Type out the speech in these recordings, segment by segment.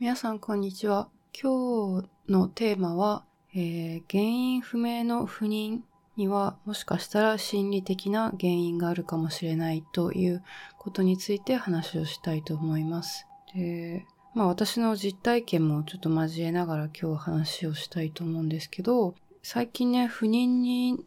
皆さんこんにちは。今日のテーマは、えー、原因不明の不妊にはもしかしたら心理的な原因があるかもしれないということについて話をしたいと思います。で、まあ私の実体験もちょっと交えながら今日話をしたいと思うんですけど、最近ね、不妊に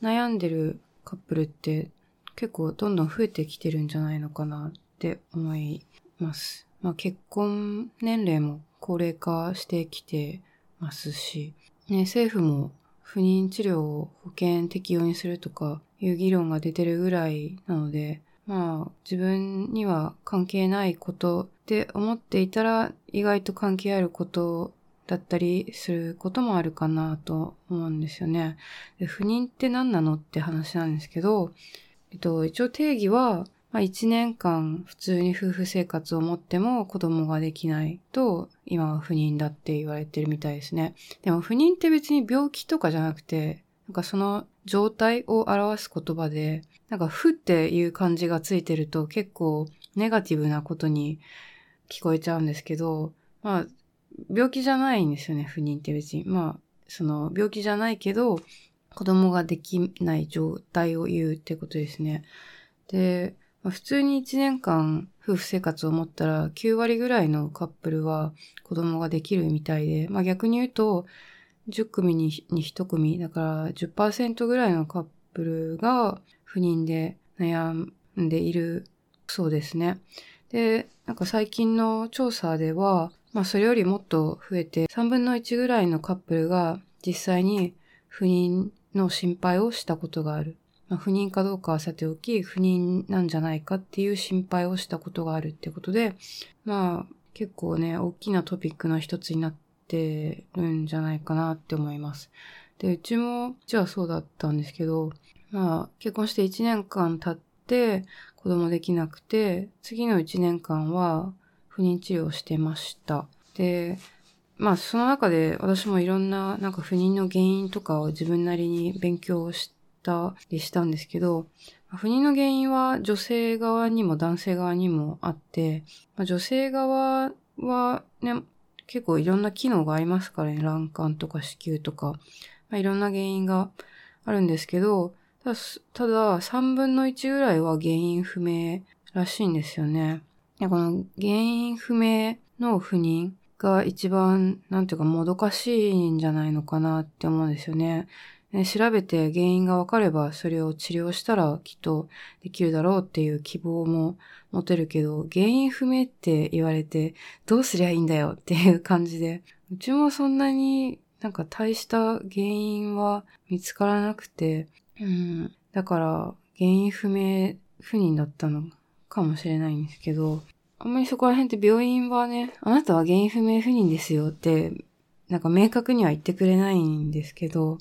悩んでるカップルって結構どんどん増えてきてるんじゃないのかなって思います。まあ結婚年齢も高齢化してきてますし、ね、政府も不妊治療を保険適用にするとかいう議論が出てるぐらいなので、まあ自分には関係ないことって思っていたら意外と関係あることだったりすることもあるかなと思うんですよね。で不妊って何なのって話なんですけど、えっと、一応定義は、まあ、1年間普通に夫婦生活を持っても子供ができないと今は不妊だって言われてるみたいですね。でも不妊って別に病気とかじゃなくて、なんかその状態を表す言葉で、なんか不っていう漢字がついてると結構ネガティブなことに聞こえちゃうんですけど、まあ、病気じゃないんですよね、不妊って別に。まあ、その病気じゃないけど、子供ができない状態を言うってことですね。で、まあ、普通に1年間夫婦生活を持ったら9割ぐらいのカップルは子供ができるみたいで、まあ逆に言うと10組に1組、だから10%ぐらいのカップルが不妊で悩んでいるそうですね。で、なんか最近の調査では、まあそれよりもっと増えて3分の1ぐらいのカップルが実際に不妊の心配をしたことがある。まあ、不妊かどうかはさておき、不妊なんじゃないかっていう心配をしたことがあるってことで、まあ、結構ね、大きなトピックの一つになってるんじゃないかなって思います。で、うちも、じゃあそうだったんですけど、まあ、結婚して1年間経って子供できなくて、次の1年間は不妊治療をしてました。で、まあその中で私もいろんななんか不妊の原因とかを自分なりに勉強して、たりしたんですけど、不妊の原因は女性側にも男性側にもあって、ま、女性側はね、結構いろんな機能がありますからね、卵管とか子宮とか、まあ、いろんな原因があるんですけど、ただ、ただ3分の1ぐらいは原因不明らしいんですよね。この原因不明の不妊が一番、なんていうかもどかしいんじゃないのかなって思うんですよね。調べて原因がわかればそれを治療したらきっとできるだろうっていう希望も持てるけど、原因不明って言われてどうすりゃいいんだよ？っていう感じで、うちもそんなになんか大した原因は見つからなくて、うん、だから原因不明不妊だったのかもしれないんですけど、あんまりそこら辺って病院はね、あなたは原因不明不妊ですよって、なんか明確には言ってくれないんですけど、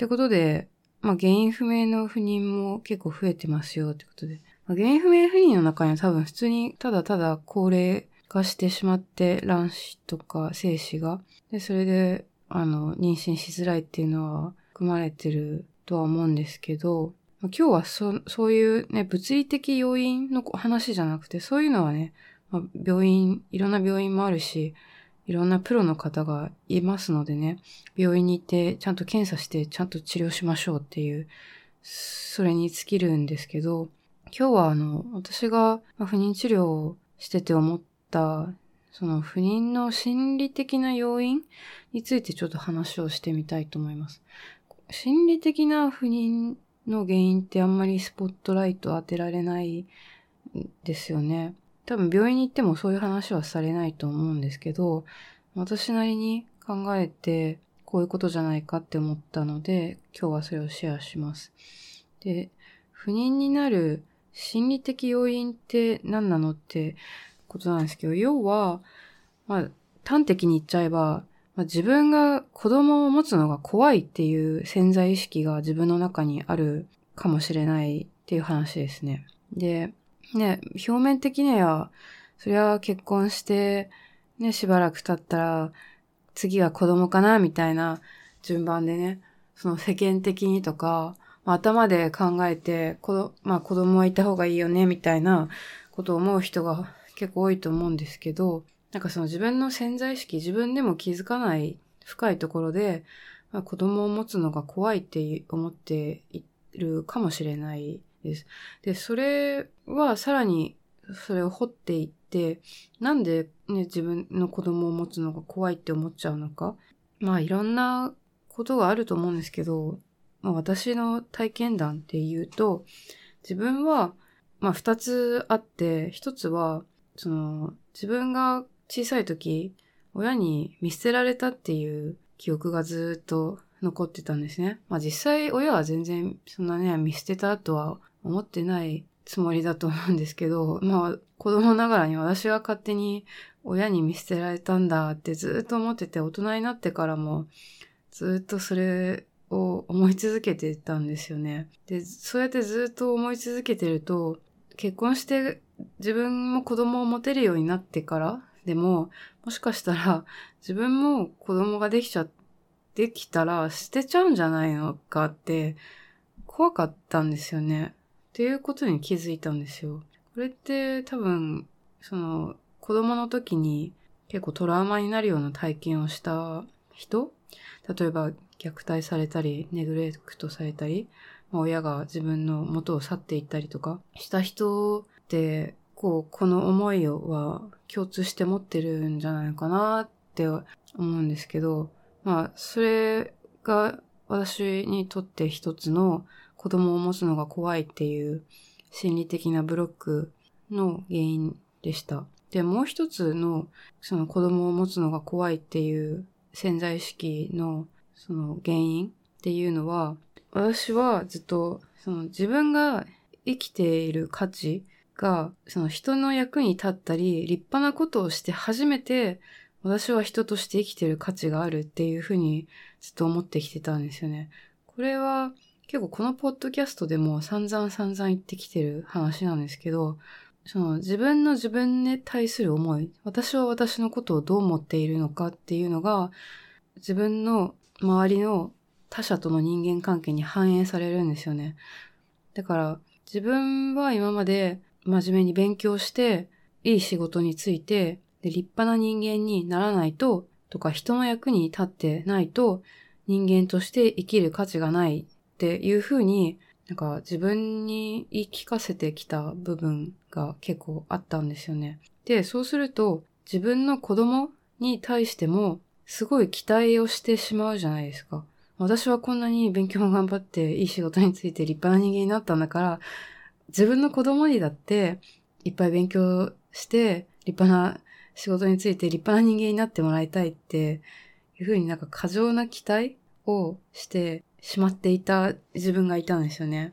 ってことで、まあ原因不明の不妊も結構増えてますよってことで。まあ、原因不明不妊の中には多分普通にただただ高齢化してしまって卵子とか精子が。で、それで、あの、妊娠しづらいっていうのは含まれてるとは思うんですけど、まあ、今日はそ、そういうね、物理的要因の話じゃなくて、そういうのはね、まあ、病院、いろんな病院もあるし、いろんなプロの方がいますのでね、病院に行ってちゃんと検査してちゃんと治療しましょうっていう、それに尽きるんですけど、今日はあの、私が不妊治療をしてて思った、その不妊の心理的な要因についてちょっと話をしてみたいと思います。心理的な不妊の原因ってあんまりスポットライト当てられないですよね。多分病院に行ってもそういう話はされないと思うんですけど、私なりに考えてこういうことじゃないかって思ったので、今日はそれをシェアします。で、不妊になる心理的要因って何なのってことなんですけど、要は、まあ、端的に言っちゃえば、まあ、自分が子供を持つのが怖いっていう潜在意識が自分の中にあるかもしれないっていう話ですね。で、ね、表面的には、そりゃ結婚して、ね、しばらく経ったら、次は子供かな、みたいな順番でね、その世間的にとか、まあ、頭で考えて、こまあ子供はいた方がいいよね、みたいなことを思う人が結構多いと思うんですけど、なんかその自分の潜在意識、自分でも気づかない深いところで、まあ、子供を持つのが怖いって思っているかもしれない。です。で、それはさらにそれを掘っていって、なんでね、自分の子供を持つのが怖いって思っちゃうのか？まあいろんなことがあると思うんですけど、まあ、私の体験談っていうと、自分は、まあ二つあって、一つは、その、自分が小さい時、親に見捨てられたっていう記憶がずっと残ってたんですね。まあ実際親は全然そんなね、見捨てたとは思ってないつもりだと思うんですけど、まあ子供ながらに私は勝手に親に見捨てられたんだってずっと思ってて、大人になってからもずっとそれを思い続けてたんですよね。で、そうやってずっと思い続けてると、結婚して自分も子供を持てるようになってからでも、もしかしたら自分も子供ができちゃ、できたら捨てちゃうんじゃないのかって怖かったんですよね。っていうことに気づいたんですよ。これって多分、その子供の時に結構トラウマになるような体験をした人？例えば虐待されたり、ネグレクトされたり、まあ、親が自分の元を去っていったりとかした人って、こう、この思いは共通して持ってるんじゃないかなって思うんですけど、まあ、それが私にとって一つの子供を持つのが怖いっていう心理的なブロックの原因でした。で、もう一つのその子供を持つのが怖いっていう潜在意識のその原因っていうのは、私はずっとその自分が生きている価値が、その人の役に立ったり、立派なことをして初めて、私は人として生きている価値があるっていうふうにずっと思ってきてたんですよね。これは結構このポッドキャストでも散々散々言ってきてる話なんですけど、その自分の自分に対する思い、私は私のことをどう思っているのかっていうのが、自分の周りの他者との人間関係に反映されるんですよね。だから自分は今まで真面目に勉強して、いい仕事について、で、立派な人間にならないと、とか人の役に立ってないと、人間として生きる価値がないっていうふうに、なんか自分に言い聞かせてきた部分が結構あったんですよね。で、そうすると自分の子供に対してもすごい期待をしてしまうじゃないですか。私はこんなに勉強も頑張っていい仕事について立派な人間になったんだから、自分の子供にだっていっぱい勉強して立派な仕事について立派な人間になってもらいたいっていうふうになんか過剰な期待をしてしまっていた自分がいたんですよね。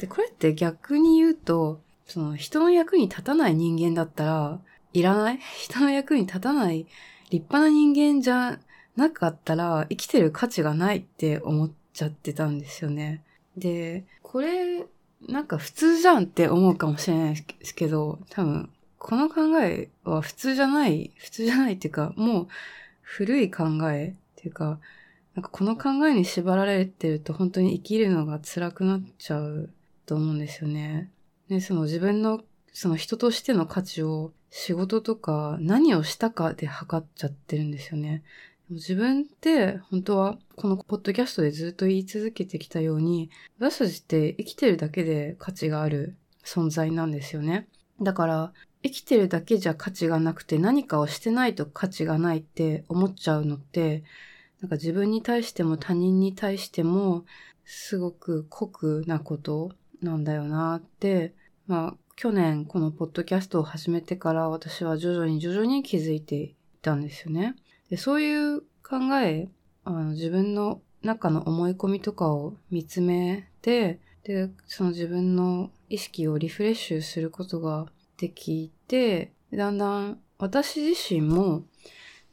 で、これって逆に言うと、その人の役に立たない人間だったらいらない？人の役に立たない立派な人間じゃなかったら生きてる価値がないって思っちゃってたんですよね。で、これなんか普通じゃんって思うかもしれないですけど、多分、この考えは普通じゃない、普通じゃないっていうか、もう古い考えっていうか、なんかこの考えに縛られてると本当に生きるのが辛くなっちゃうと思うんですよね。で、その自分の、その人としての価値を仕事とか何をしたかで測っちゃってるんですよね。自分って本当はこのポッドキャストでずっと言い続けてきたように私たちって生きてるだけで価値がある存在なんですよね。だから生きてるだけじゃ価値がなくて何かをしてないと価値がないって思っちゃうのってなんか自分に対しても他人に対してもすごく酷なことなんだよなって、まあ去年このポッドキャストを始めてから私は徐々に徐々に気づいていたんですよね。でそういう考え、あの自分の中の思い込みとかを見つめて、で、その自分の意識をリフレッシュすることができて、だんだん私自身も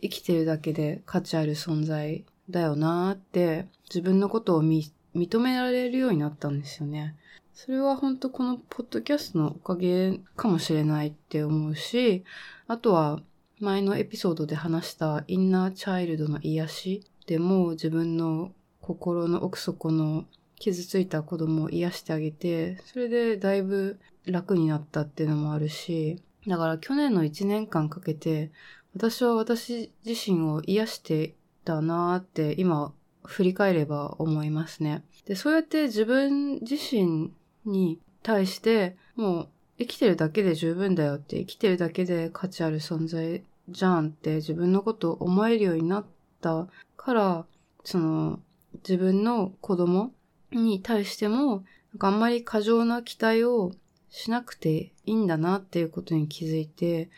生きてるだけで価値ある存在だよなーって自分のことを認められるようになったんですよね。それは本当このポッドキャストのおかげかもしれないって思うし、あとは前のエピソードで話したインナーチャイルドの癒しでも自分の心の奥底の傷ついた子供を癒してあげて、それでだいぶ楽になったっていうのもあるし、だから去年の1年間かけて、私は私自身を癒してたなーって今振り返れば思いますね。で、そうやって自分自身に対してもう生きてるだけで十分だよって生きてるだけで価値ある存在じゃんって自分のことを思えるようになったから、その自分の子供に対してもなんか、あんまり過剰な期待をしなくていいんだなっていうことに気づいて、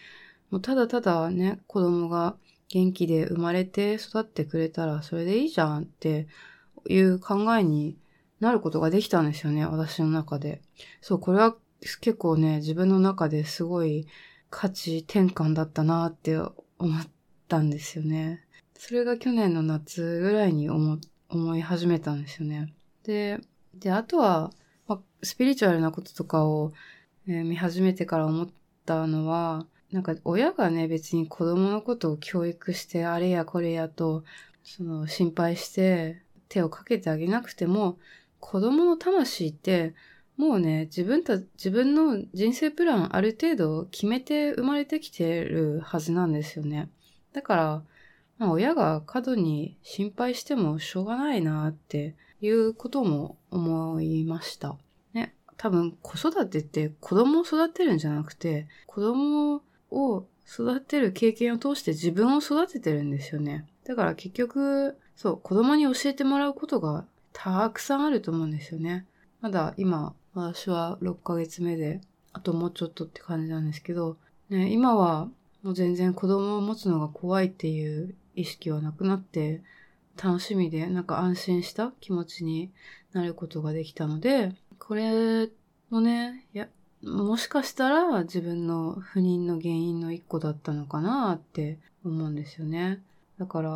もうただただね、子供が元気で生まれて育ってくれたらそれでいいじゃんっていう考えになることができたんですよね、私の中で。そう、これは結構ね、自分の中ですごい価値転換だったなって思ったんですよね。それが去年の夏ぐらいに思、思い始めたんですよね。で、で、あとは、まあ、スピリチュアルなこととかを、えー、見始めてから思ったのは、なんか親がね、別に子供のことを教育して、あれやこれやと、その心配して手をかけてあげなくても、子供の魂ってもうね、自分た、自分の人生プランある程度決めて生まれてきてるはずなんですよね。だから、まあ、親が過度に心配してもしょうがないなっていうことも思いました。ね。多分子育てって子供を育てるんじゃなくて、子供をを育てる経験を通して自分を育ててるんですよね。だから結局、そう、子供に教えてもらうことがたくさんあると思うんですよね。まだ今、私は6ヶ月目で、あともうちょっとって感じなんですけど、ね、今はもう全然子供を持つのが怖いっていう意識はなくなって、楽しみで、なんか安心した気持ちになることができたので、これもね、や、もしかしたら自分の不妊の原因の一個だったのかなって思うんですよね。だから、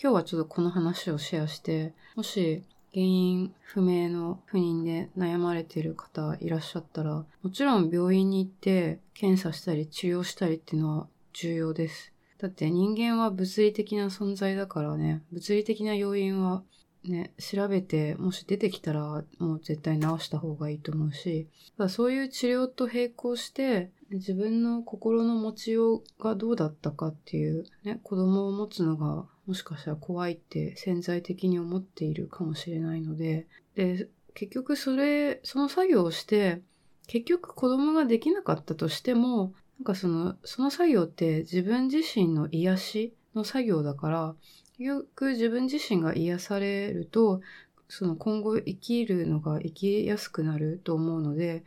今日はちょっとこの話をシェアして、もし原因不明の不妊で悩まれている方いらっしゃったら、もちろん病院に行って検査したり治療したりっていうのは重要です。だって人間は物理的な存在だからね、物理的な要因はね、調べて、もし出てきたら、もう絶対治した方がいいと思うし、だそういう治療と並行して、自分の心の持ちようがどうだったかっていう、ね、子供を持つのがもしかしたら怖いって潜在的に思っているかもしれないので、で、結局それ、その作業をして、結局子供ができなかったとしても、なんかその、その作業って自分自身の癒しの作業だから、よく自分自身が癒されると、その今後生きるのが生きやすくなると思うので、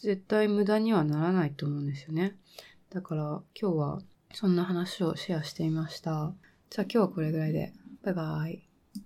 絶対無駄にはならないと思うんですよね。だから今日はそんな話をシェアしてみました。じゃあ今日はこれぐらいで。バイバイ。